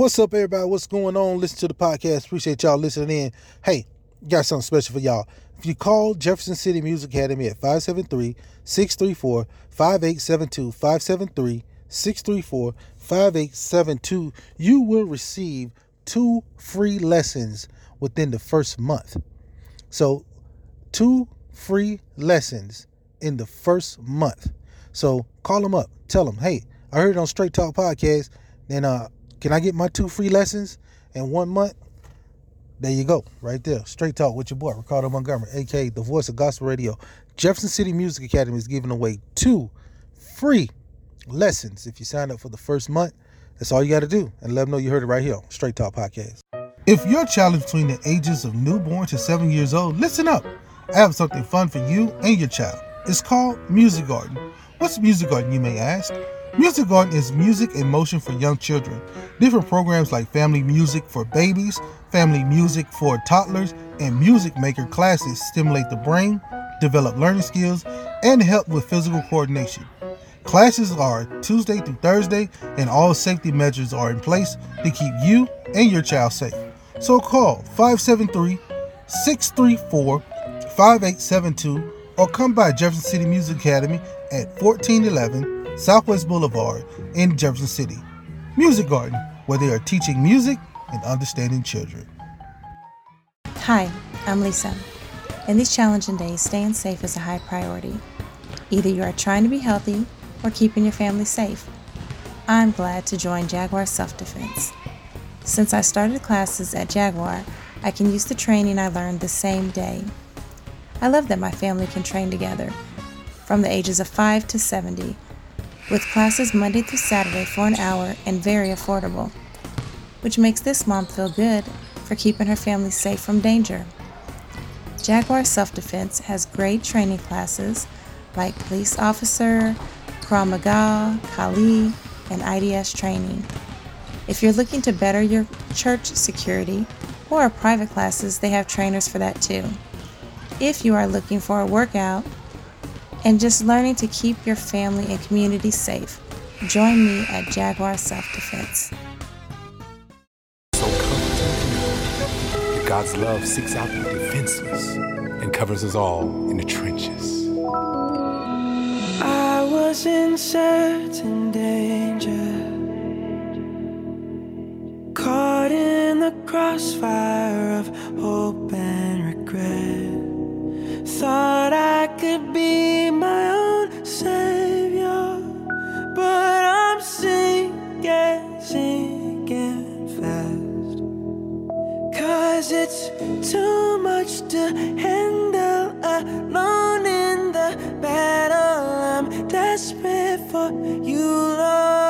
What's up, everybody? What's going on? Listen to the podcast. Appreciate y'all listening in. Hey, got something special for y'all. If you call Jefferson City Music Academy at 573 634 5872, 573 634 5872, you will receive two free lessons within the first month. So, two free lessons in the first month. So, call them up. Tell them, hey, I heard it on Straight Talk Podcast. Then, uh, can I get my two free lessons in one month? There you go, right there. Straight talk with your boy, Ricardo Montgomery, aka the voice of gospel radio. Jefferson City Music Academy is giving away two free lessons if you sign up for the first month. That's all you got to do. And let them know you heard it right here Straight Talk Podcast. If your child is between the ages of newborn to seven years old, listen up. I have something fun for you and your child. It's called Music Garden. What's Music Garden, you may ask? Music Garden is music in motion for young children. Different programs like family music for babies, family music for toddlers, and music maker classes stimulate the brain, develop learning skills, and help with physical coordination. Classes are Tuesday through Thursday, and all safety measures are in place to keep you and your child safe. So call 573 634 5872 or come by Jefferson City Music Academy at 1411 Southwest Boulevard in Jefferson City. Music Garden, where they are teaching music and understanding children. Hi, I'm Lisa. In these challenging days, staying safe is a high priority. Either you are trying to be healthy or keeping your family safe. I'm glad to join Jaguar Self Defense. Since I started classes at Jaguar, I can use the training I learned the same day. I love that my family can train together, from the ages of 5 to 70 with classes Monday through Saturday for an hour and very affordable, which makes this mom feel good for keeping her family safe from danger. Jaguar Self Defense has great training classes like police officer, Krav Maga, Kali, and IDS training. If you're looking to better your church security or private classes, they have trainers for that too. If you are looking for a workout and just learning to keep your family and community safe. Join me at Jaguar Self Defense. So comforting. God's love seeks out the defenseless and covers us all in the trenches. I was in certain danger, caught in the crossfire of hope and regret. Thought I could be my own savior, but I'm sinking, sinking fast. Cause it's too much to handle alone in the battle. I'm desperate for you, Lord.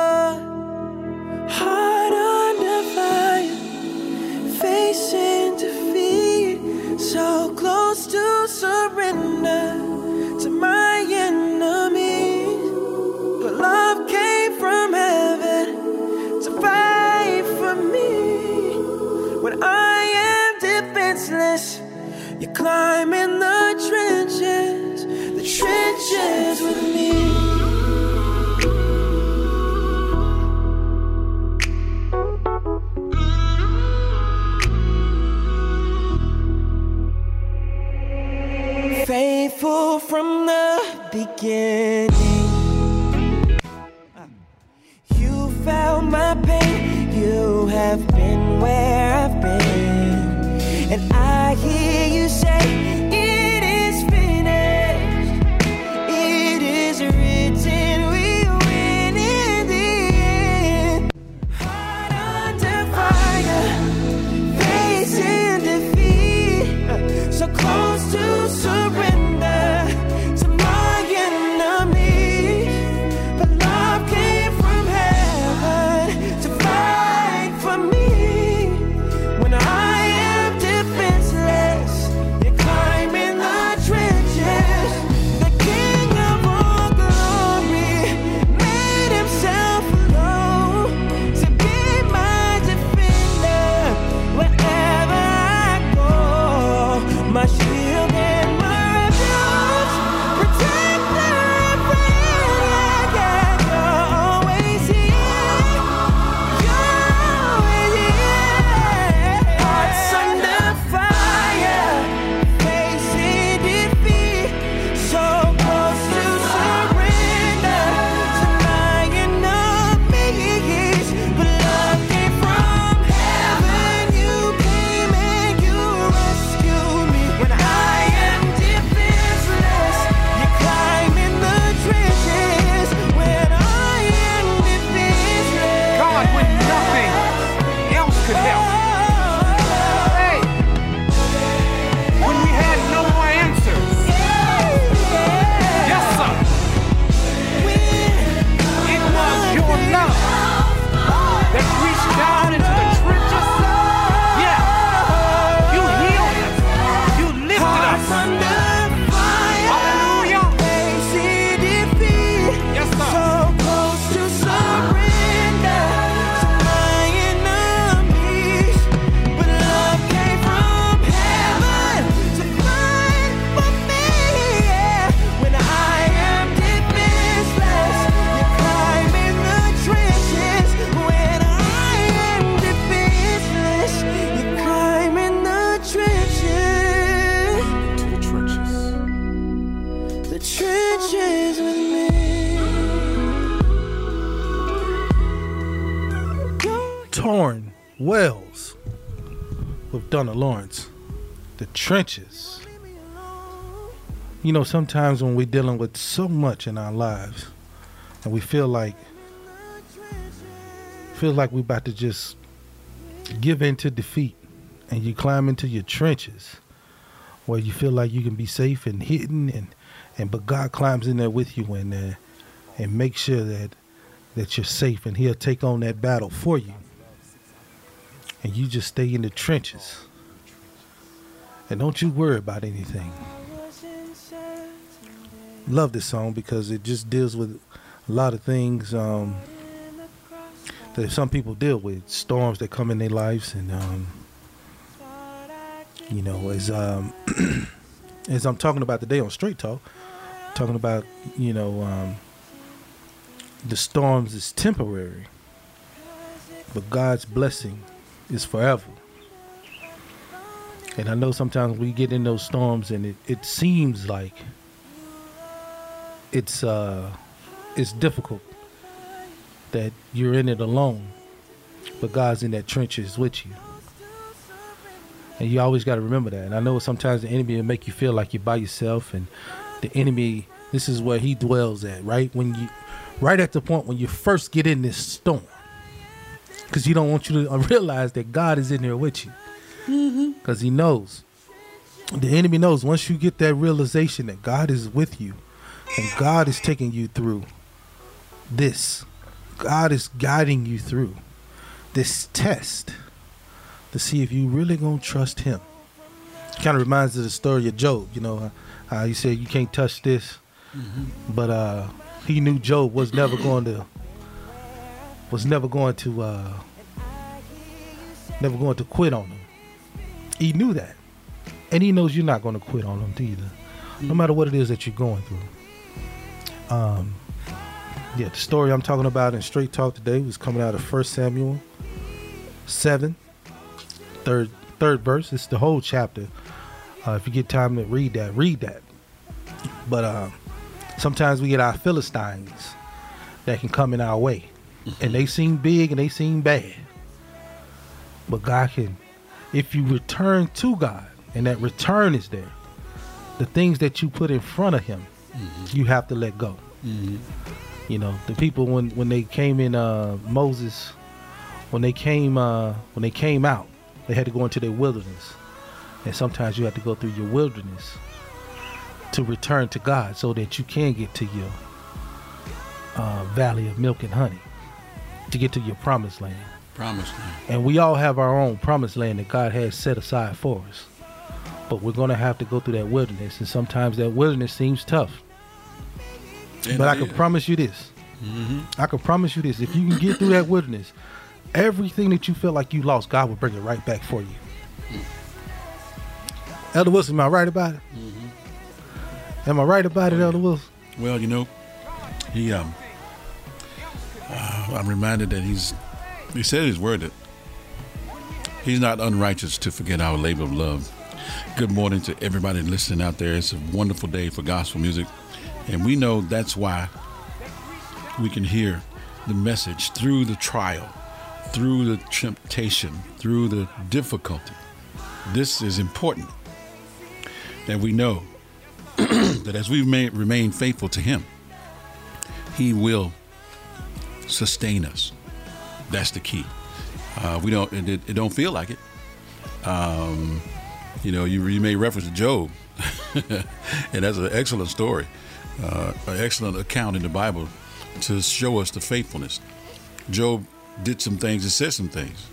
Trenches. You know, sometimes when we're dealing with so much in our lives and we feel like feel like we're about to just give in to defeat and you climb into your trenches where you feel like you can be safe and hidden and and but God climbs in there with you and uh, and make sure that that you're safe and he'll take on that battle for you and you just stay in the trenches and don't you worry about anything. Love this song because it just deals with a lot of things um, that some people deal with. Storms that come in their lives and um, you know as um, as I'm talking about today on Straight Talk talking about you know um, the storms is temporary but God's blessing is forever and I know sometimes we get in those storms and it, it seems like it's uh it's difficult that you're in it alone, but God's in that trenches with you. And you always got to remember that. And I know sometimes the enemy will make you feel like you're by yourself, and the enemy, this is where he dwells at, right? When you, right at the point when you first get in this storm, because he don't want you to realize that God is in there with you, because he knows. The enemy knows once you get that realization that God is with you, and God is taking you through this. God is guiding you through this test to see if you really gonna trust Him. Kind of reminds of the story of Job. You know how he said you can't touch this, but uh, he knew Job was never going to was never going to uh, never going to quit on him. He knew that, and he knows you're not going to quit on him either, no matter what it is that you're going through. Um, yeah, the story I'm talking about in Straight Talk today was coming out of First Samuel 7, third, third verse. It's the whole chapter. Uh, if you get time to read that, read that. But uh, sometimes we get our Philistines that can come in our way. And they seem big and they seem bad. But God can, if you return to God, and that return is there, the things that you put in front of Him, you have to let go. You know, the people when when they came in uh, Moses, when they came uh, when they came out, they had to go into their wilderness, and sometimes you have to go through your wilderness to return to God, so that you can get to your uh, valley of milk and honey, to get to your promised land. Promise land. And we all have our own promised land that God has set aside for us. But we're going to have to go through that wilderness. And sometimes that wilderness seems tough. And but I can is. promise you this. Mhm. I can promise you this. If you can get through that wilderness, everything that you feel like you lost, God will bring it right back for you. Elder Wilson, am I right about it? Am I right about it, Elder Wilson? Well, you know, he um, uh, I'm reminded that he's he said in worth it. he's not unrighteous to forget our labor of love. Good morning to everybody listening out there. It's a wonderful day for gospel music, and we know that's why we can hear the message through the trial, through the temptation, through the difficulty. This is important that we know that as we remain faithful to Him, He will sustain us. That's the key. Uh, we don't. It, it, don't feel like it. Um, you know, you, you may reference to Job, and that's an excellent story, uh, an excellent account in the Bible to show us the faithfulness. Job did some things and said some things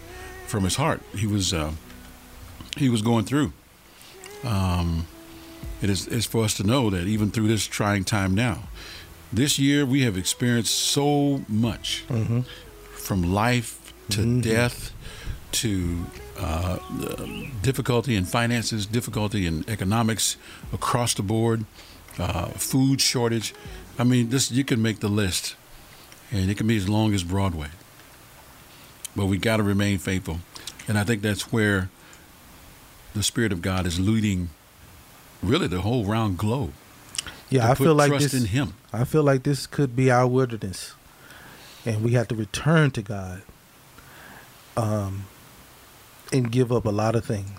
from his heart. He was uh, he was going through. Um, it is it's for us to know that even through this trying time now, this year we have experienced so much from life to death to uh, difficulty in finances, difficulty in economics across the board, uh, food shortage. I mean, this you can make the list, and it can be as long as Broadway. But we got to remain faithful, and I think that's where the Spirit of God is leading, really the whole round globe. Yeah, I feel like trust this. in Him. I feel like this could be our wilderness, and we have to return to God. um, and give up a lot of things.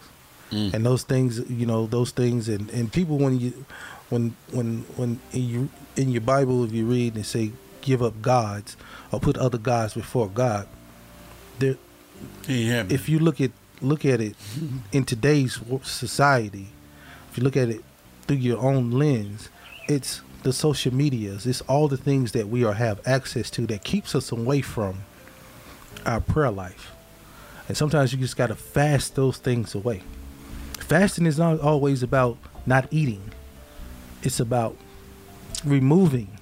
And those things, you know, those things, and, and people when you, when when when in you in your Bible, if you read and say give up gods or put other gods before God, there having if you look at look at it in today's society, if you look at it through your own lens, it's the social medias, it's all the things that we are have access to that keeps us away from our prayer life. And sometimes you just got to fast those things away. Fasting is not always about not eating. It's about removing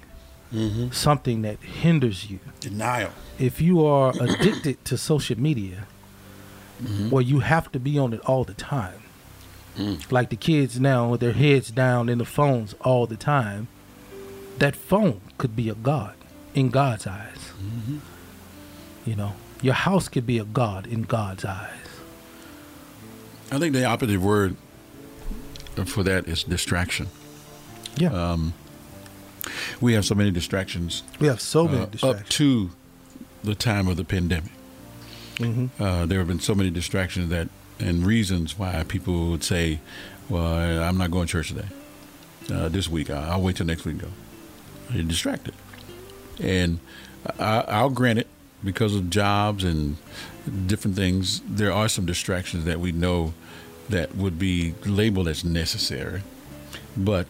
mm-hmm. something that hinders you denial. if you are addicted to social media mm-hmm. where you have to be on it all the time mm. like the kids now with their heads down in the phones all the time that phone could be a god in god's eyes you know your house could be a god in god's eyes I think the operative word for that is distraction. yeah We have so many distractions we have so many uh, up to the time of the pandemic. Mhm. Uh, there have been so many distractions that and reasons why people would say, "Well, I'm not going to church today. Uh, this week, I'll wait till next week go." You're distracted, and I, I'll grant it because of jobs and different things. There are some distractions that we know that would be labeled as necessary, but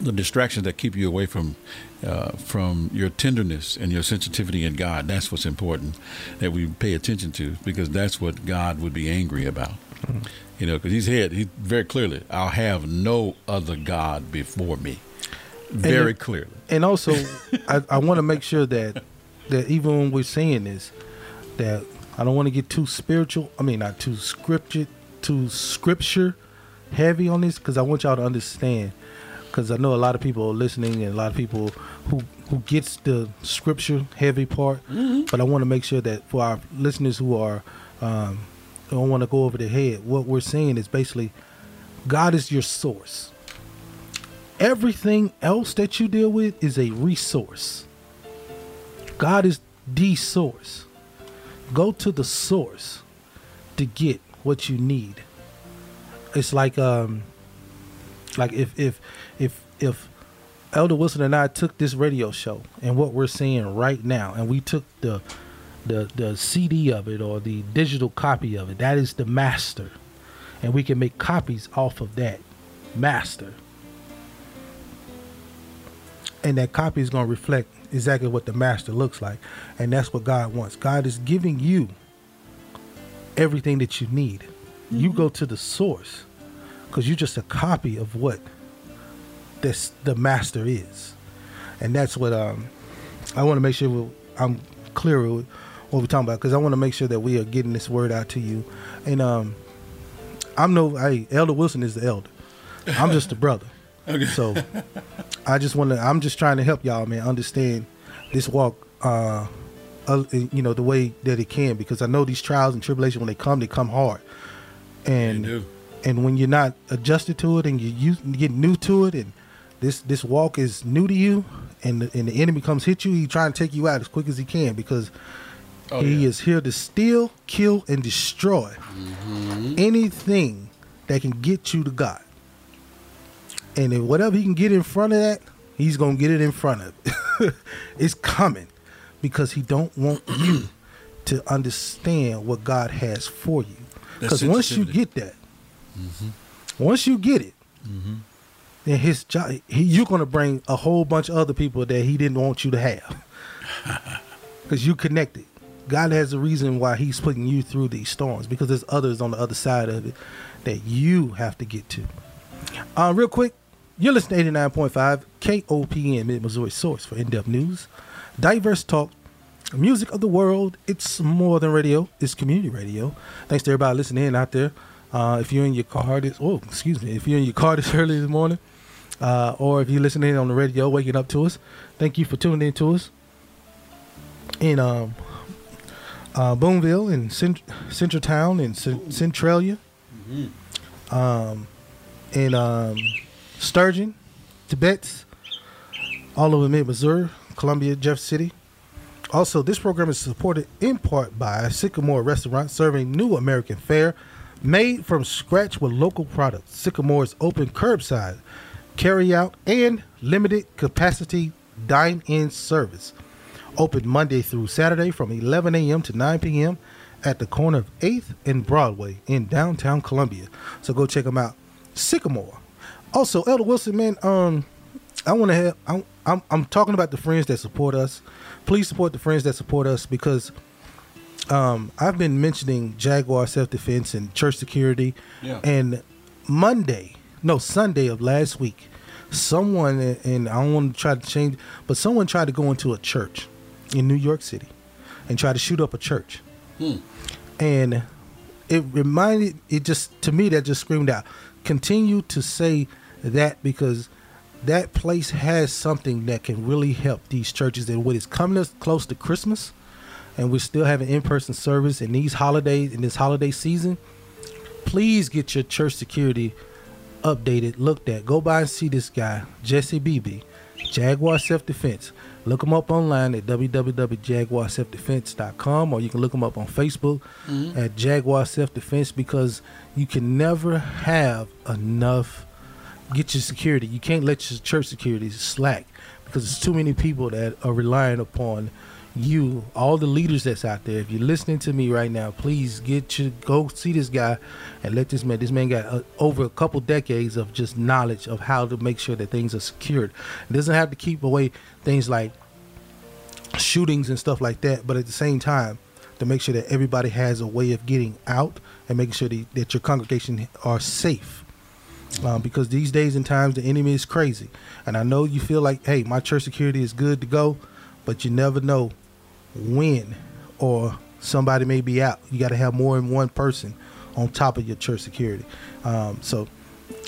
the distractions that keep you away from uh, from your tenderness and your sensitivity in God. That's what's important that we pay attention to because that's what God would be angry about. You know, because He's said He very clearly, "I'll have no other God before me." Very it- clearly. and also I, I want to make sure that that even when we're saying this that i don't want to get too spiritual i mean not too scripture too scripture heavy on this because i want y'all to understand because i know a lot of people are listening and a lot of people who who gets the scripture heavy part but i want to make sure that for our listeners who are um don't want to go over their head what we're saying is basically god is your source everything else that you deal with is a resource. God is the source. Go to the source to get what you need. It's like um like if if if if Elder Wilson and I took this radio show and what we're saying right now and we took the the the CD of it or the digital copy of it, that is the master. And we can make copies off of that master and that copy is going to reflect exactly what the master looks like. And that's what god wants. God is giving you everything that you need. You go to the source because you're just a copy of what this the master is. And that's what um i want to make sure we, i'm clear with what we're talking about because i want to make sure that we are getting this word out to you. And um i'm no hey elder wilson is the elder. I'm just a brother Okay. so I just want to. I'm just trying to help y'all, man, understand this walk. Uh, uh, you know the way that it can, because I know these trials and tribulations when they come, they come hard, and and when you're not adjusted to it and you, you get new to it, and this this walk is new to you, and the, and the enemy comes hit you, he trying to take you out as quick as he can because Oh, he yeah. is here to steal, kill, and destroy anything that can get you to God. And if whatever he can get in front of that, he's gonna get it in front of it. it's coming because he don't want you to understand what God has for you. Because once you get that, once you get it, then his job, he, you're gonna bring a whole bunch of other people that he didn't want you to have because you connected. God has a reason why He's putting you through these storms because there's others on the other side of it that you have to get to. Uh, real quick, you're listening to 89.5 KOPN Mid Missouri Source for in depth news, diverse talk, music of the world. It's more than radio, it's community radio. Thanks to everybody listening in out there. Uh, if you're in your car this, oh, excuse me, if you're in your car this early this morning, uh, or if you're listening on the radio, waking up to us, thank you for tuning in to us in um, uh, Boonville and Cent- Central Town and Cen- Centralia, um, in um, Sturgeon, Tibet, all over mid Missouri, Columbia, Jeff City, Also, this program is supported in part by Sycamore Restaurant, serving new American fare made from scratch with local products. Sycamore is open curbside, carry out, and limited capacity dine in service. Open Monday through Saturday from 11 a.m. to 9 p.m. at the corner of 8th and Broadway in downtown Columbia. So go check them out. Sycamore. Also, Elder Wilson, man, um, I want to have. I'm, I'm I'm talking about the friends that support us. Please support the friends that support us because um, I've been mentioning Jaguar self defense and church security. Yeah. And Monday, no Sunday of last week, someone and I don't want to try to change, but someone tried to go into a church in New York City and try to shoot up a church. Hmm. And it reminded it just to me that just screamed out. Continue to say that because that place has something that can really help these churches. And what is coming us close to Christmas, and we're still having in-person service in these holidays in this holiday season. Please get your church security updated, looked at. Go by and see this guy, Jesse BB, Jaguar Self Defense. Look him up online at www.jaguarselfdefense.com or you can look him up on Facebook mm-hmm. at Jaguar Self Defense because you can never have enough get your security. You can't let your church security slack because there's too many people that are relying upon you, all the leaders that's out there. If you're listening to me right now, please get your go see this guy and let this man. This man got uh, over a couple decades of just knowledge of how to make sure that things are secured. It doesn't have to keep away things like shootings and stuff like that, but at the same time, to make sure that everybody has a way of getting out and making sure that, that your congregation are safe. Um, because these days and times, the enemy is crazy. And I know you feel like, hey, my church security is good to go, but you never know when or somebody may be out. You got to have more than one person on top of your church security. Um, so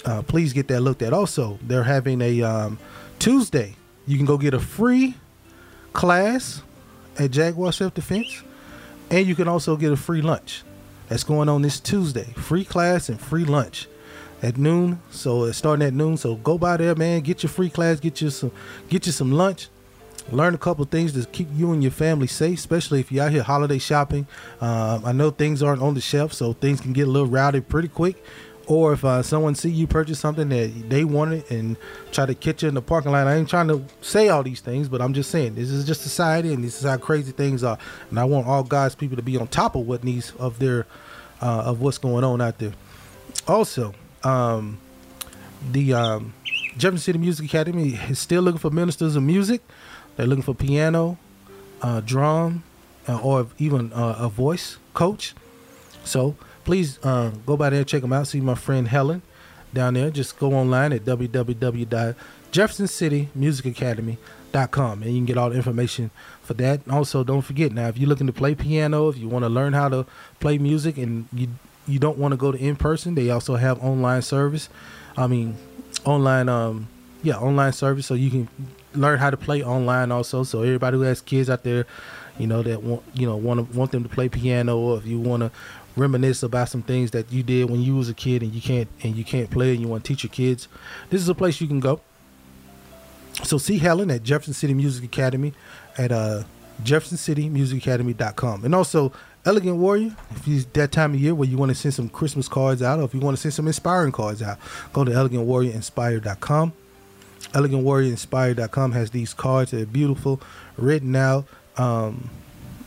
uh, please get that looked at. Also, they're having a um, Tuesday. You can go get a free class at Jaguar Self Defense, and you can also get a free lunch. That's going on this Tuesday. Free class and free lunch at noon. So it's starting at noon. So go by there, man. Get your free class. Get you some. Get you some lunch. Learn a couple things to keep you and your family safe, especially if you're out here holiday shopping. Um, I know things aren't on the shelf, so things can get a little rowdy pretty quick. Or if uh, someone see you purchase something that they wanted and try to catch you in the parking lot, I ain't trying to say all these things, but I'm just saying this is just society and this is how crazy things are. And I want all God's people to be on top of what needs of their uh, of what's going on out there. Also, um, the um, Jefferson City Music Academy is still looking for ministers of music. They're looking for piano, uh, drum, uh, or even uh, a voice coach. So please uh, go by there, check them out. See my friend Helen down there. Just go online at www.jeffersoncitymusicacademy.com and you can get all the information for that. Also, don't forget now if you're looking to play piano, if you want to learn how to play music, and you you don't want to go to in person, they also have online service. I mean, online um yeah online service so you can learn how to play online also. So everybody who has kids out there you know that want you know want to want them to play piano or if you want to reminisce about some things that you did when you was a kid and you can't and you can't play and you want to teach your kids this is a place you can go. So see helen at jefferson city music academy at uh jeffersoncitymusicacademy.com and also elegant warrior. If it's that time of year where you want to send some christmas cards out or if you want to send some inspiring cards out go to elegantwarriorinspire.com elegantwarriorinspire.com has these cards that are beautiful written out um,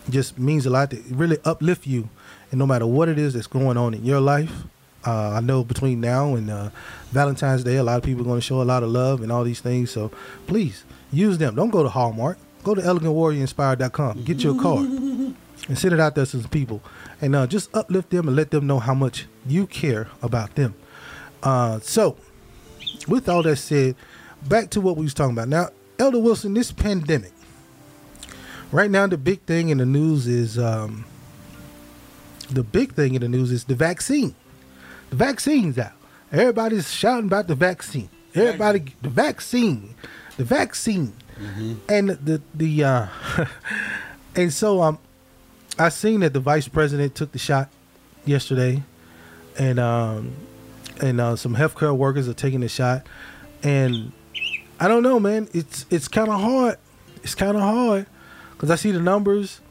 just means a lot to really uplift you. And no matter what it is that's going on in your life uh, i know between now and uh, valentine's day a lot of people are going to show a lot of love and all these things. So please use them. Don't go to hallmark. Go to elegantwarriorinspire.com get your card and send it out there to some people and uh, just uplift them and let them know how much you care about them. Uh, so with all that said back to what we was talking about. Now elder wilson this pandemic right now the big thing in the news is um, the big thing in the news is the vaccine. The vaccine's out. Everybody's shouting about the vaccine. Everybody the vaccine the vaccine. And the the uh and so um i seen that the vice president took the shot yesterday and um and uh, some healthcare workers are taking the shot and i don't know man it's it's kind of hard it's kind of hard because I see the numbers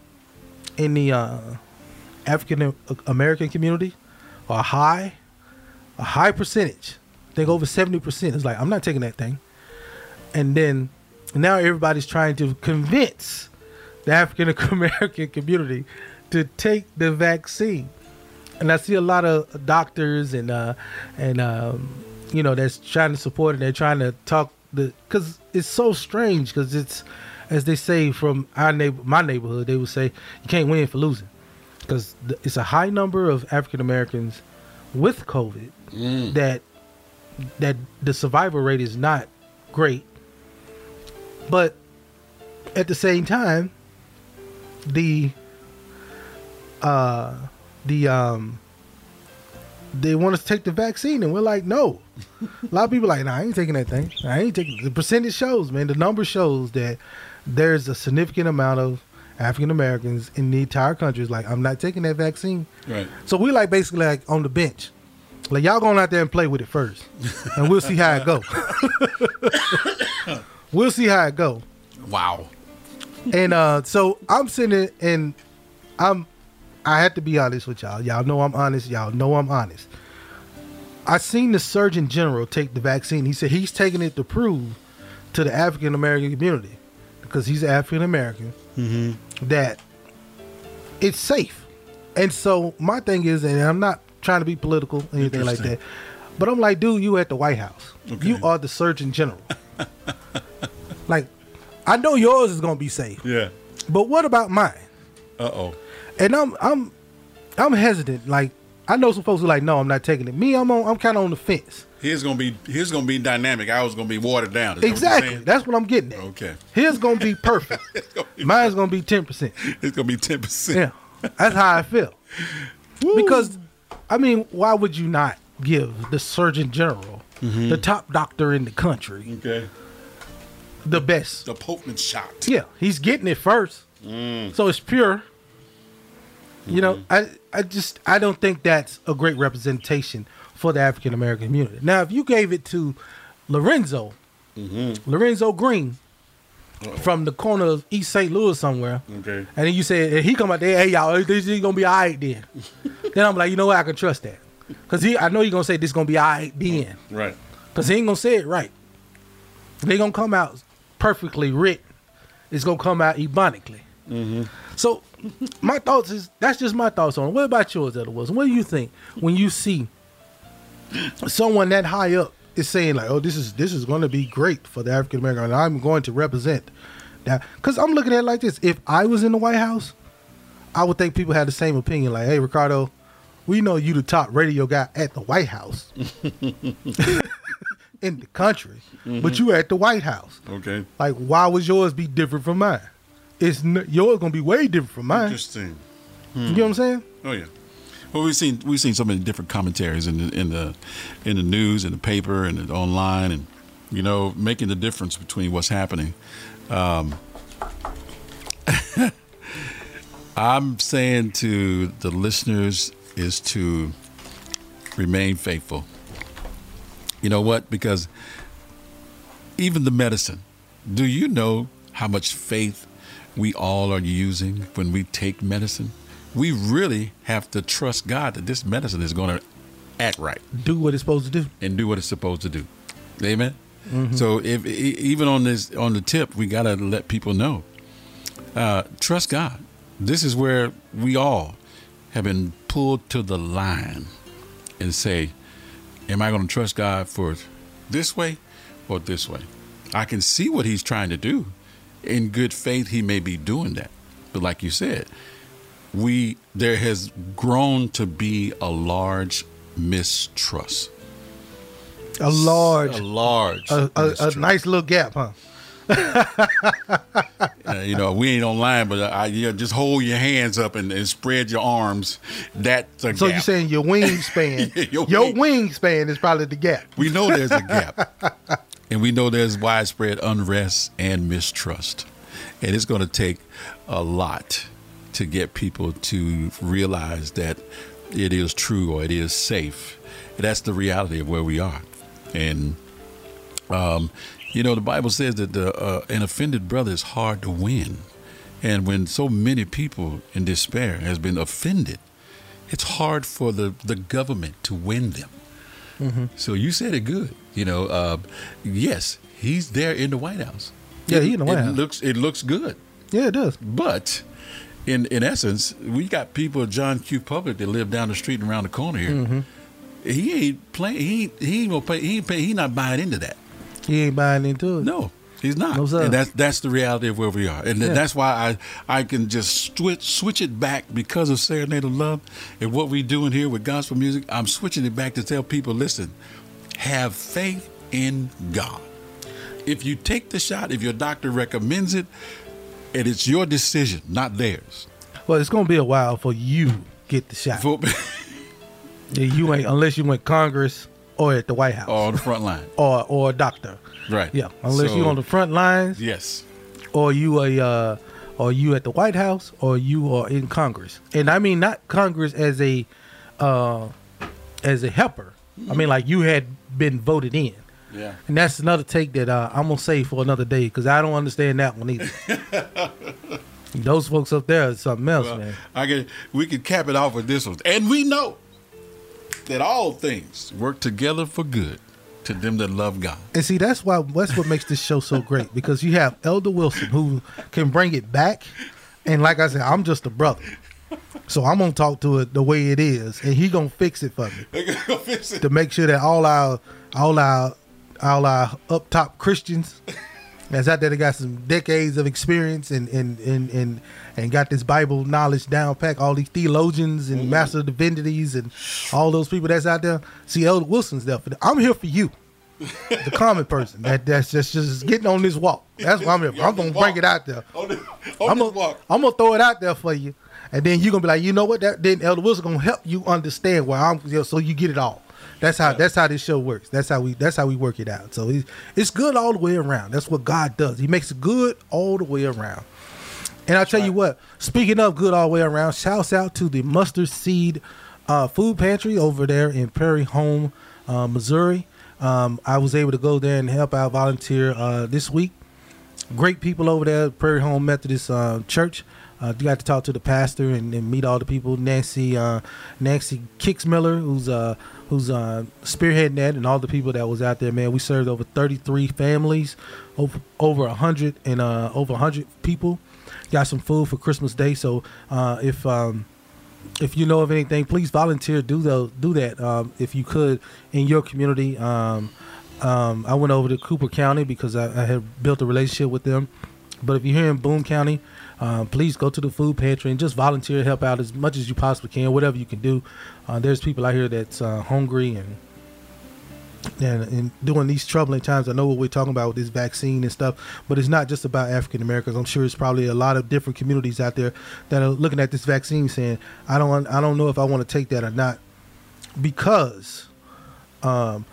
in the uh, African American community are high, a high percentage. I think over seventy percent. It's like I'm not taking that thing. And then now everybody's trying to convince the African American community to take the vaccine. And I see a lot of doctors and uh, and um, you know that's trying to support it. They're trying to talk the because it's so strange because it's as they say from our neighbor my neighborhood they would say you can't win for losing because it's a high number of African Americans with COVID that that the survival rate is not great, but at the same time, the uh the um they want us to take the vaccine and we're like no. A lot of people are like nah, i ain't taking that thing. I ain't taking the percentage shows man the number shows that there's a significant amount of african americans in the entire country is like i'm not taking that vaccine. Right. so we like basically like on the bench. Like y'all going out there and play with it first and we'll see how it go. We'll see how it go. Wow. And uh so I'm sitting there and I'm I had to be honest with y'all. Y'all know I'm honest. Y'all know I'm honest. I seen the Surgeon General take the vaccine. He said he's taking it to prove to the African American community because he's African American that it's safe. And so my thing is, and I'm not trying to be political or anything like that, but I'm like, dude, you at the White House. Okay. You are the Surgeon General. like, I know yours is gonna be safe. Yeah. But what about mine? Uh oh. And I'm I'm I'm hesitant. Like I know some folks are like, no, I'm not taking it. Me, I'm on I'm kinda on the fence. Here's gonna be here's gonna be dynamic. I was gonna be watered down. That what Exactly. That's what I'm getting at. Okay. His gonna be perfect. gonna be- Mine's gonna be ten percent. It's gonna be ten percent. Yeah. That's how I feel. because I mean, why would you not give the Surgeon General, Mm-hmm. the top doctor in the country, Okay. The best? The potent shot. Yeah, he's getting it first, mm. so it's pure. You know, mm-hmm. I I just I don't think that's a great representation for the African American community. Now, if you gave it to Lorenzo, mm-hmm. Lorenzo Green, from the corner of East St. Louis somewhere, Okay. and then you said he come out there, hey y'all, this is gonna be all right then. then I'm like, you know what, I can trust that, cause he I know you're gonna say this gonna be all right then. Right. Because he ain't gonna say it right. They gonna come out perfectly written. It's gonna come out ebonically. Mm-hmm. So my thoughts is that's just my thoughts on it. What about yours, Elder Wilson? What do you think when you see someone that high up is saying like, "Oh, this is this is going to be great for the African American, and I'm going to represent that." Because I'm looking at it like this: if I was in the White House, I would think people had the same opinion. Like, "Hey, Ricardo, we know you the top radio guy at the White House." in the country, but you at the White House. Okay. Like, why would yours be different from mine? It's n- yours gonna be way different from mine. Interesting. You know what I'm saying? Oh yeah. Well, we've seen we've seen so many different commentaries in the in the in the news, in the paper, and the online, and you know, making the difference between what's happening. Um, I'm saying to the listeners is to remain faithful. You know what? Because even the medicine, do you know how much faith we all are using when we take medicine? We really have to trust God that this medicine is going to act right Do what it's supposed to do. and do what it's supposed to do. Amen. So if even on this on the tip, we got to let people know. Uh, trust God. This is where we all have been pulled to the line and say, "Am I going to trust God for this way or this way?" I can see what He's trying to do. In good faith, He may be doing that, but like you said, we there has grown to be a large mistrust. A large, A large, a, a, a nice little gap, huh? Uh, you know, we ain't online, but I, you know, just hold your hands up and, and spread your arms. That's a So gap. you're saying your wingspan, Yeah, your your wing- wingspan is probably the gap. we know there's a gap, and we know there's widespread unrest and mistrust, and it's going to take a lot to get people to realize that it is true or it is safe. That's the reality of where we are, and um, you know the Bible says that the, uh, an offended brother is hard to win, And when so many people in despair has been offended, it's hard for the, the government to win them. Mm-hmm. So you said it good. You know, uh, yes, he's there in the White House. Yeah, he in the White it House. Looks it looks good, Yeah, it does. but in in essence, we got people, John Q. Public, that live down the street and around the corner here. Mm-hmm. He ain't playing. He ain't, he ain't gonna pay. He ain't pay, He not buying into that. He ain't buying into it. No, he's not. No, sir. and that's that's the reality of where we are, and Yeah. that's why I I can just switch switch it back because of Serenade of Love and what we're doing here with gospel music. I'm switching it back to tell people, listen, have faith in God. If you take the shot, if your doctor recommends it, and it's your decision, not theirs. Well, it's gonna be a while for you get the shot. For, Yeah, you ain't unless you went Congress or at the White House Or on the front line, or or a doctor. right? Yeah, unless So, you on the front lines yes, or you a uh, or you at the White House or you are in Congress. And I mean not Congress as a uh, as a helper. I mean like you had been voted in. yeah. And that's another take that uh, I'm gonna save for another day because I don't understand that one either. Those folks up there is something else, Well, man. I can we can cap it off with this one. And we know that all things work together for good to them that love God. And see, that's why that's what makes this show so great because you have Elder Wilson who can bring it back, and like I said, I'm just a brother, so I'm gonna talk to it the way it is, and he gonna fix it for me. To make sure that all our all our all our up top Christians that's out there that got some decades of experience and and and and, and got this Bible knowledge down pack. All these theologians and mm-hmm. master divinities and all those people that's out there. See, Elder Wilson's there for. The, I'm here for you, the common person that that's just just getting on this walk. That's what I'm here. For. I'm gonna bring it out there. On, the, I'm gonna, I'm gonna throw it out there for you, and then you're gonna be like, you know what? That then Elder Wilson gonna help you understand where I'm, so you get it all. That's how that's how this show works. That's how we that's how we work it out. So it's, it's good all the way around. That's what God does. He makes it good all the way around. And I'll tell you what. Speaking of good all the way around, shouts out to the Mustard Seed uh, Food Pantry over there in Prairie Home, uh, Missouri. Um, I was able to go there and help out, volunteer uh, this week great people over there at Prairie Home Methodist uh, Church. Uh, you got to talk to the pastor and, and meet all the people. Nancy, uh, Nancy Kicksmiller, who's uh, who's uh, spearheading that, and all the people that was out there. Man, we served over 33 families, over over hundred and uh, over hundred people. Got some food for Christmas Day. So uh, if um, if you know of anything, please volunteer. Do those, do that um, if you could in your community. Um, um, I went over to Cooper County because I, I had built a relationship with them. But if you're here in Boone County, uh, please go to the food pantry and just volunteer, help out as much as you possibly can, whatever you can do. Uh, there's people out here that's uh, hungry and and, and these troubling times, I know what we're talking about with this vaccine and stuff, but it's not just about African Americans. I'm sure it's probably a lot of different communities out there that are looking at this vaccine saying, "I don't, I don't know if I want to take that or not," because, um,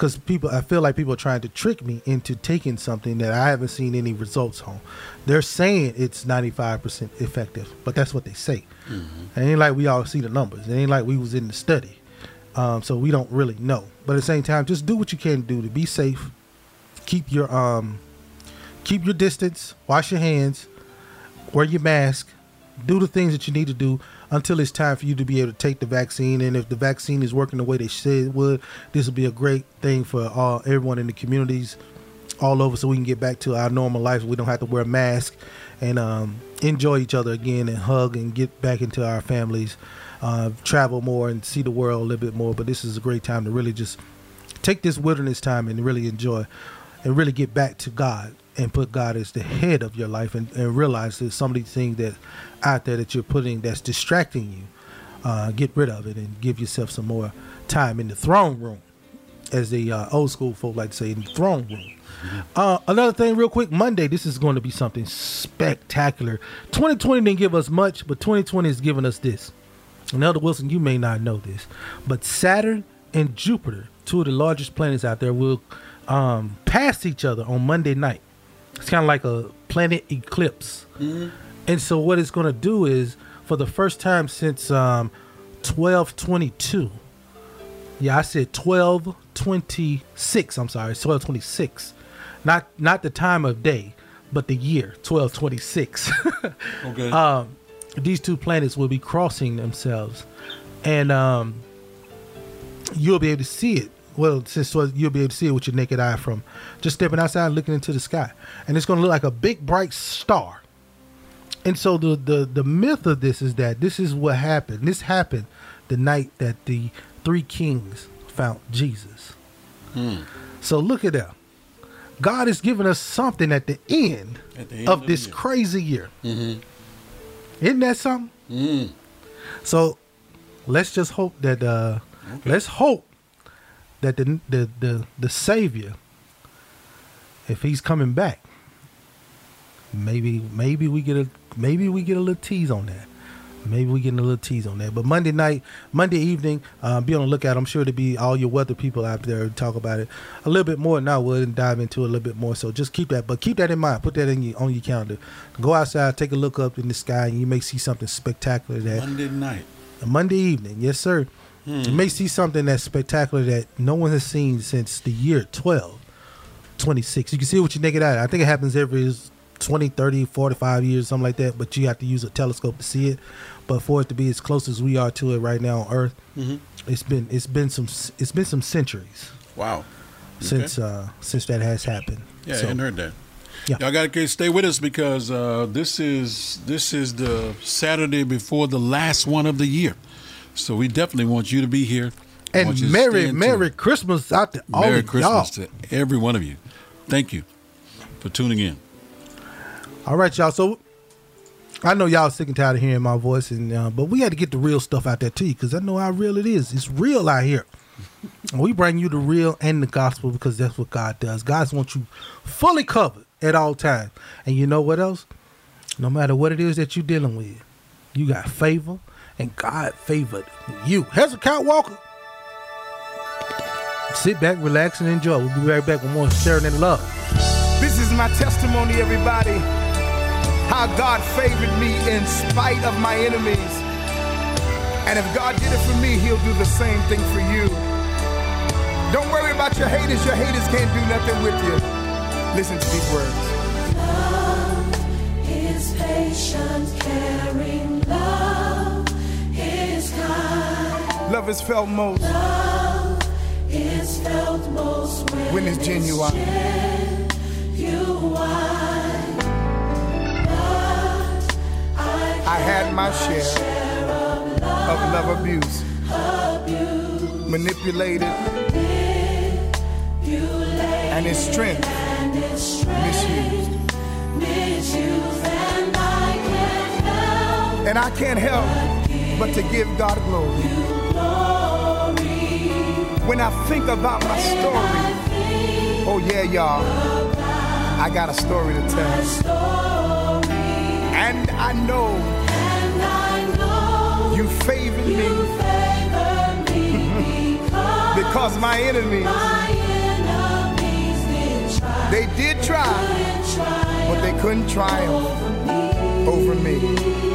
because people, I feel like people are trying to trick me into taking something that I haven't seen any results on. They're saying it's 95% effective, but that's what they say. It ain't like we all see the numbers. It ain't like we was in the study. Um, so we don't really know. But at the same time, just do what you can do to be safe. Keep your um, keep your distance. Wash your hands. Wear your mask. Do the things that you need to do until it's time for you to be able to take the vaccine. And if the vaccine is working the way they said it would, this will be a great thing for all everyone in the communities all over, so we can get back to our normal life. We don't have to wear a mask and um, enjoy each other again and hug and get back into our families uh, travel more and see the world a little bit more. But this is a great time to really just take this wilderness time and really enjoy and really get back to God and put God as the head of your life and, and realize that some of these things that out there that you're putting that's distracting you, uh, get rid of it and give yourself some more time in the throne room, as the uh, old school folk like to say, in the throne room. Uh, another thing, real quick, Monday, this is going to be something spectacular. 2020 didn't give us much, but 2020 has given us this. And Elder Wilson, you may not know this, but Saturn and Jupiter, two of the largest planets out there, will um, pass each other on Monday night. It's kind of like a planet eclipse. And so, what it's going to do is, for the first time since um, 1222, yeah, I said 1226. I'm sorry, it's 1226. Not not the time of day, but the year 1226. Okay. um, these two planets will be crossing themselves, and um, you'll be able to see it. Well, since you'll be able to see it with your naked eye from just stepping outside, and looking into the sky, and it's going to look like a big bright star. And so the, the the myth of this is that this is what happened. This happened the night that the three kings found Jesus. Hmm. So look at that. God is giving us something at the end, At the end of of this year. crazy year. Mm-hmm. Isn't that something? Mm. So let's just hope that uh let's hope that the the the, the savior if he's coming back maybe maybe we get a maybe we get a little tease on that. Maybe we get a little tease on that. But monday night monday evening uh, be on the lookout. I'm sure to be all your weather people out there talk about it a little bit more than i would and dive into a little bit more. So just keep that but keep that in mind. Put that in your, on your calendar. Go outside take a look up in the sky and you may see something spectacular that Monday night. Monday evening, yes, sir. You may see something that's spectacular that no one has seen since the year 12, 26. You can see it with your naked eye. I think it happens every 20, 30, 45 years, something like that, but you have to use a telescope to see it. But for it to be as close as we are to it right now on Earth, it's been it's been some it's been some centuries Wow. since uh since that has happened. Yeah, So, I hadn't heard that. Yeah. Y'all got to stay with us because uh, this is this is the Saturday before the last one of the year, so we definitely want you to be here. And Merry Merry. Christmas out to all Merry Christmas y'all. to every one of you. Thank you for tuning in. All right, y'all. So I know y'all sick and tired of hearing my voice, and uh, but we had to get the real stuff out there to you because I know how real it is. It's real out here. We bring you the real and the gospel because that's what God does. God wants you fully covered at all times. And you know what else? No matter what it is that you're dealing with, you got favor, and God favored you. Hezekiah Walker. Sit back, relax, and enjoy. We'll be right back with more sharing and love. This is my testimony, everybody. How God favored me in spite of my enemies. And if God did it for me, He'll do the same thing for you. Don't worry about your haters. Your haters can't do nothing with you. Listen to these words. Love is patient, caring, love is kind, Love is felt most is felt most when, when it's genuine. you are. I had my share of love abuse, manipulated, and its strength misused. Misused and I can't help And I can't help but to give God glory. When I think about my story, oh yeah, y'all, I got a story to tell. And I know you favored me because my enemies, they did try but they couldn't triumph over me.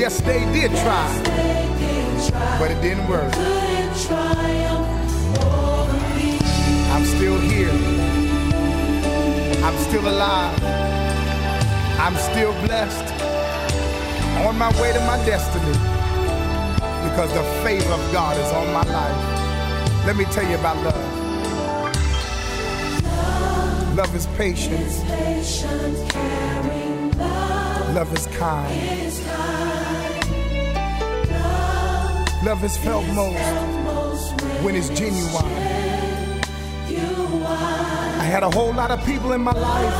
Yes, they did try, they did try, but it didn't work. couldn't triumph over me. I'm still here. I'm still alive. I'm still blessed. On my way to my destiny. Because the favor of God is on my life. Let me tell you about love. Love is patient. Patient, caring, love Love is kind. Love is felt most when it's genuine. I had a whole lot of people in my life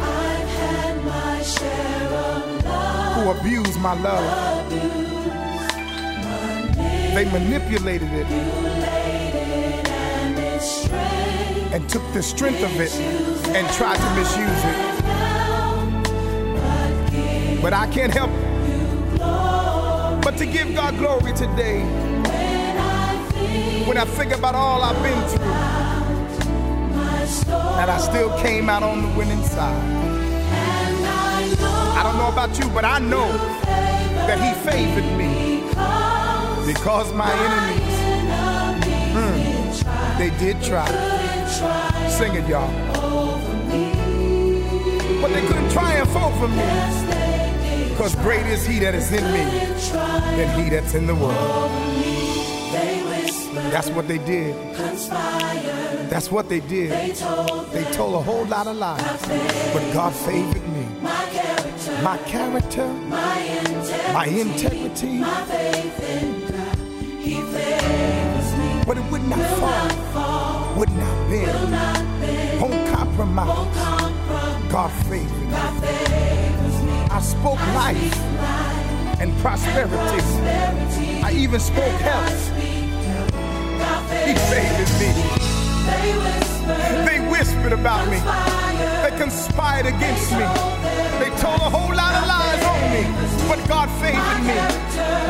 I've had my share of love. who abused my love. They manipulated it and and took the strength of it and tried to misuse it. But I can't help but to give God glory today. When I think about all I've been through, and I still came out on the winning side. I don't know about you, but I know that He favored me because my enemies, mm, they did try. Sing it, y'all. But they couldn't triumph over me. Because great is he that is in me than he that's in the world. That's what they did. That's what they did. They told a whole lot of lies. But God favored me. my character, My integrity, my faith in God. He favors me. but it would not Will fall, not fall, would not will bend, not bend, won't compromise. God favored. Me. I spoke life and prosperity. I even spoke health. speak health. God He favored me. They whispered about me. They conspired against me. They told a whole lot of lies on me. But God favored me.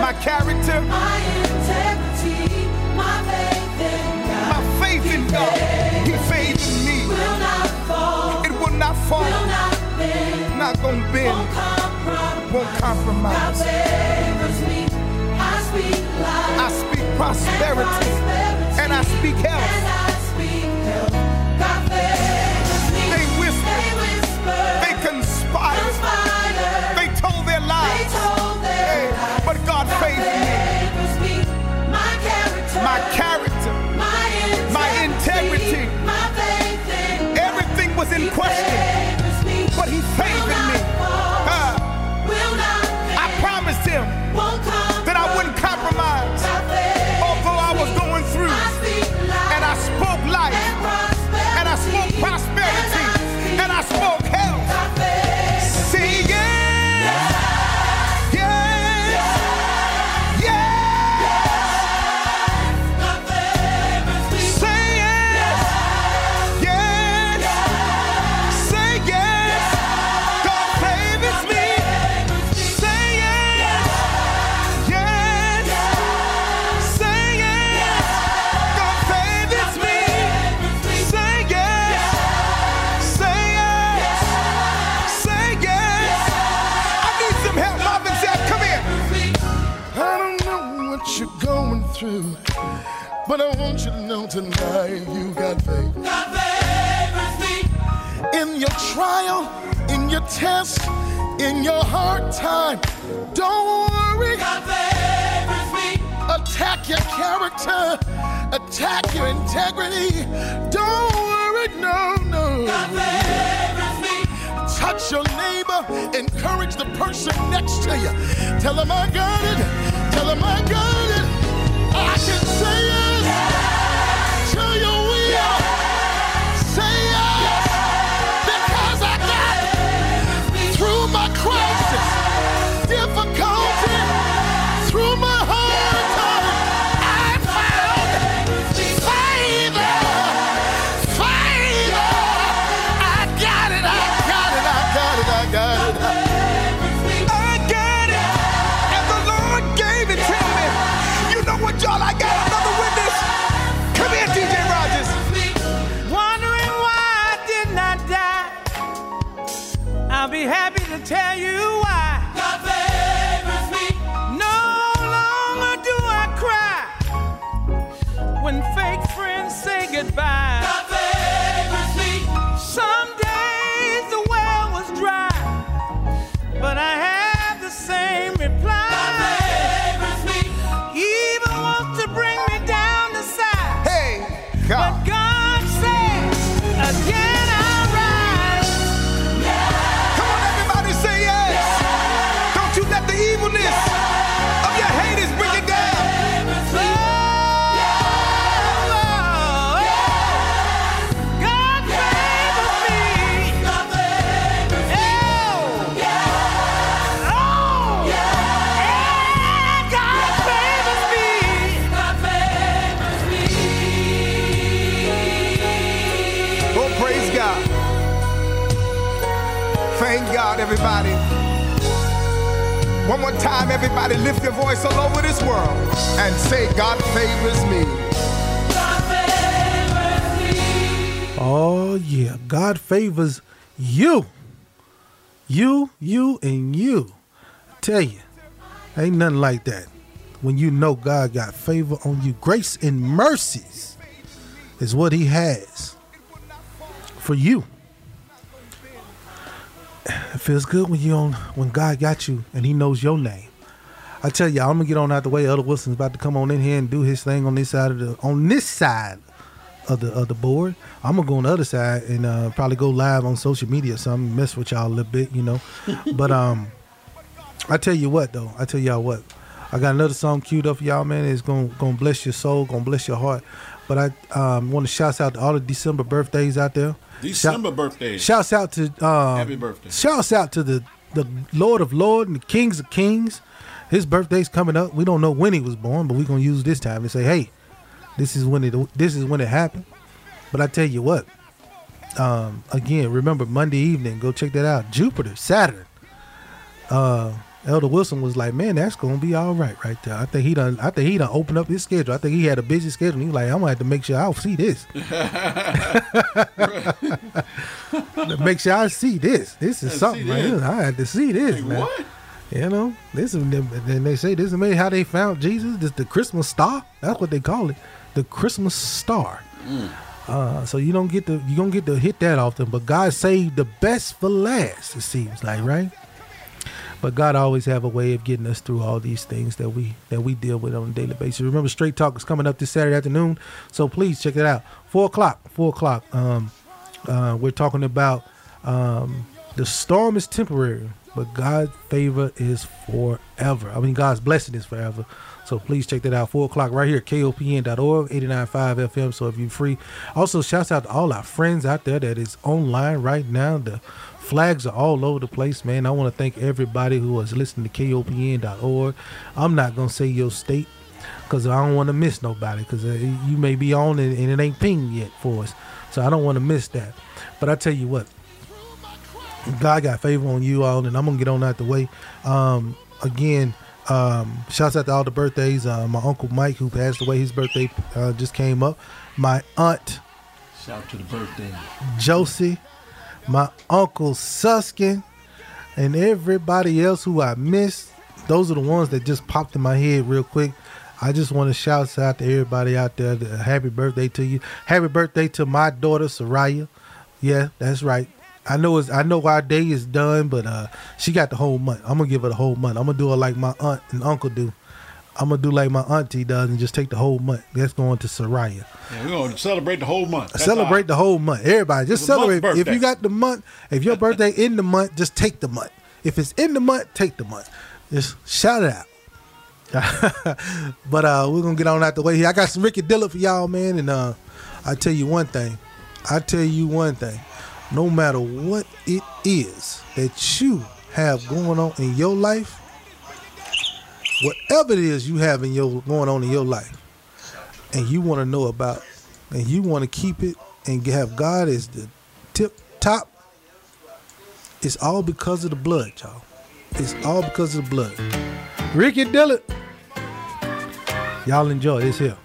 My character, My integrity, my faith in God. my faith in God, He favored me. Will not fall, It will not fall, not bend, gonna won't compromise. won't compromise. me. I speak life. I speak prosperity and I speak And health. I speak health. God favors me. They whisper, They whisper, they conspired, conspire. they told their lies. told their Hey, lies. but God favors me. My character, My character, my integrity, my integrity. my faith everything was in question, me. but He Will favored not me. fall, will not I promised Him tonight you got faith. God favors me. In your trial, in your test, in your hard time, don't worry. God favors me. Attack your character, attack your integrity. Don't worry, no, no. God favors me. Touch your neighbor, encourage the person next to you. Tell them I got it, tell them I got it. I can say yes favors you. You, you, and you. I tell you, ain't nothing like that. When you know God got favor on you, grace and mercies is what He has for you. It feels good when you on when God got you and He knows your name. I tell you, I'm gonna get on out the way. Elder Wilson's about to come on in here and do his thing on this side of the on this side of the of the board. I'm gonna go on the other side and uh, probably go live on social media or something, mess with y'all a little bit, you know. but um, I tell you what though, I tell y'all what, I got another song queued up for y'all, man. It's gonna gonna bless your soul, gonna bless your heart. But I um, want to shout out to all the December birthdays out there. December birthdays. Shouts out to um, Happy birthday. Shouts out to the the Lord of Lord and the Kings of Kings. His birthday's coming up. We don't know when he was born, but we're gonna use this time and say, hey, this is when it this is when it happened. But I tell you what, um, again, remember Monday evening, go check that out. Jupiter, Saturn. Uh Elder Wilson was like, man, that's gonna be all right right there. I think he done I think he done opened up his schedule. I think he had a busy schedule. He was like, I'm gonna have to make sure I'll see this. make sure I see this. This is Yeah, something right here. I had to see this, Like, man. what? You know, this is then they say this is maybe how they found Jesus. This the Christmas star. That's what they call it, the Christmas star. Uh, so you don't get to you don't get to hit that often. But God saved the best for last. It seems like right. But God always have a way of getting us through all these things that we that we deal with on a daily basis. Remember, Straight Talk is coming up this Saturday afternoon, so please check it out. Four o'clock. Four o'clock. Um, uh, we're talking about um, the storm is temporary, but God's favor is forever. I mean, God's blessing is forever. So please check that out. Four o'clock right here, kopn.org, 89.5 FM. So if you're free. Also, shouts out to all our friends out there that is online right now. The flags are all over the place, man. I want to thank everybody who is listening to kopn.org. I'm not going to say your state because I don't want to miss nobody because uh, you may be on and, and it ain't pinged yet for us. So I don't want to miss that. But I tell you what, God got favor on you all, and I'm gonna get on out the way. Um, again, um, shouts out to all the birthdays. Uh, my uncle Mike, who passed away, his birthday uh, just came up. My aunt Shout to the birthday. Josie, my uncle Suskin, and everybody else who I missed. Those are the ones that just popped in my head real quick. I just want to shout out to everybody out there. Happy birthday to you. Happy birthday to my daughter Soraya. Yeah, that's right. I know it's I know our day is done, but uh she got the whole month. I'm gonna give her the whole month. I'm gonna do it like my aunt and uncle do. I'm gonna do like my auntie does and just take the whole month. That's going to Soraya. Yeah, we're gonna celebrate the whole month. That's celebrate the whole month. Everybody, just It's a month celebrate. If you got the month, if your birthday in the month, just take the month. If it's in the month, take the month. Just shout it out. but uh, we're gonna get on out the way here. I got some Ricky Dillard for y'all, man, and uh, I tell you one thing. I tell you one thing. No matter what it is that you have going on in your life, whatever it is you have in your going on in your life, and you want to know about, and you want to keep it and have God as the tip top, it's all because of the blood, y'all. It's all because of the blood. Ricky Dillard. Y'all enjoy this here.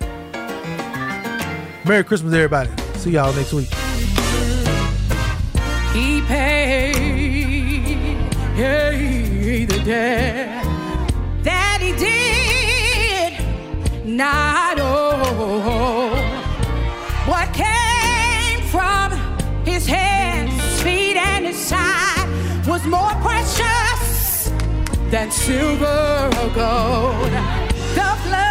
Merry Christmas, everybody. See y'all next week. Hey, the debt that he did not owe. What came from his hands, feet, and his side was more precious than silver or gold. The blood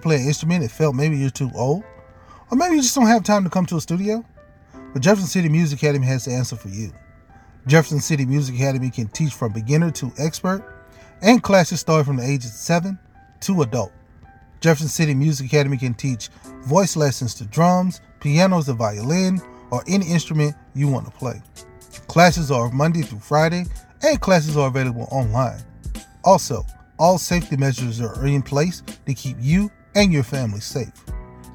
play an instrument and felt maybe you're too old? Or maybe you just don't have time to come to a studio? But Jefferson City Music Academy has the answer for you. Jefferson City Music Academy can teach from beginner to expert, and classes start from the ages 7 to adult. Jefferson City Music Academy can teach voice lessons to drums, pianos, and violin, or any instrument you want to play. Classes are Monday through Friday, and classes are available online. Also, all safety measures are in place to keep you and your family safe.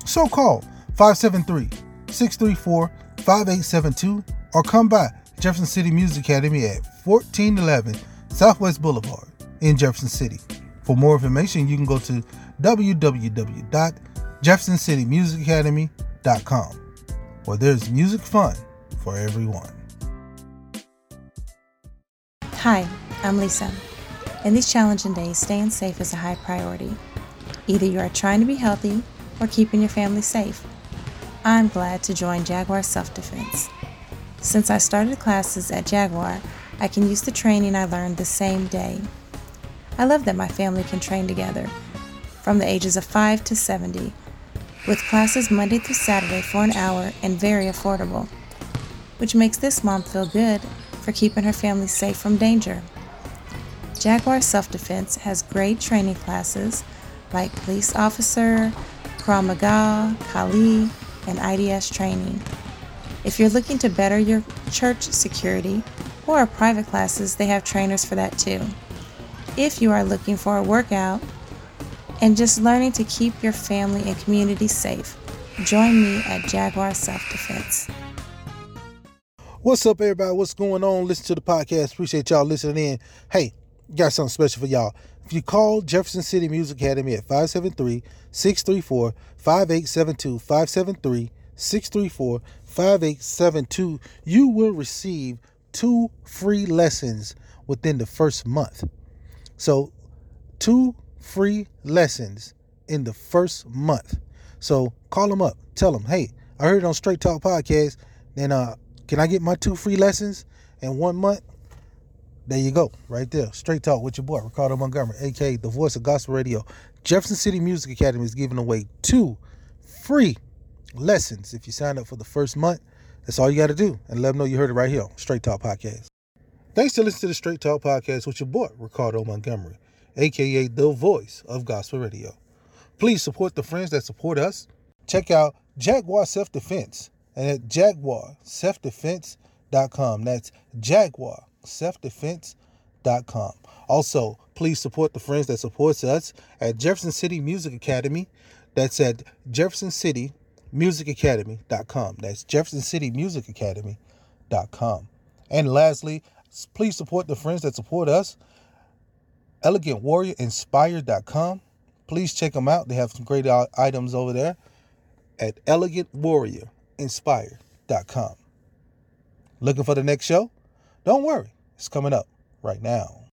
So call 573 634 5872 or come by Jefferson City Music Academy at 1411 Southwest Boulevard in Jefferson City. For more information, you can go to www.jeffersoncitymusicacademy.com where there's music fun for everyone. Hi, I'm Lisa. In these challenging days, staying safe is a high priority. Either you are trying to be healthy or keeping your family safe. I'm glad to join Jaguar Self Defense. Since I started classes at Jaguar, I can use the training I learned the same day. I love that my family can train together from the ages of 5 to 70, with classes Monday through Saturday for an hour and very affordable, which makes this mom feel good for keeping her family safe from danger. Jaguar Self Defense has great training classes like police officer, Krav Maga, Kali, and IDS training. If you're looking to better your church security or private classes, they have trainers for that too. If you are looking for a workout and just learning to keep your family and community safe, join me at Jaguar Self Defense. What's up, everybody? What's going on? Listen to the podcast. Appreciate y'all listening in. Hey, got something special for y'all. If you call Jefferson City Music Academy at 573 634 5872, 573 634 5872, you will receive two free lessons within the first month. So, two free lessons in the first month. So, call them up. Tell them, hey, I heard it on Straight Talk Podcast. Then, uh, can I get my two free lessons in one month? There you go, right there. Straight talk with your boy, Ricardo Montgomery, aka the voice of gospel radio. Jefferson City Music Academy is giving away two free lessons if you sign up for the first month. That's all you got to do. And let them know you heard it right here Straight Talk Podcast. Thanks for listening to the Straight Talk Podcast with your boy, Ricardo Montgomery, aka the voice of gospel radio. Please support the friends that support us. Check out Jaguar Self Defense and at jaguarselfdefense.com. That's jaguarselfdefense.com. Also, please support the friends that supports us at Jefferson City Music Academy. That's at Jefferson City Music Academy.com. That's Jefferson City Music Academy.com. And lastly, please support the friends that support us. Elegant Warrior Inspired.com. Please check them out. They have some great items over there at Elegant Warrior inspired.com. Looking for the next show? Don't worry, it's coming up right now.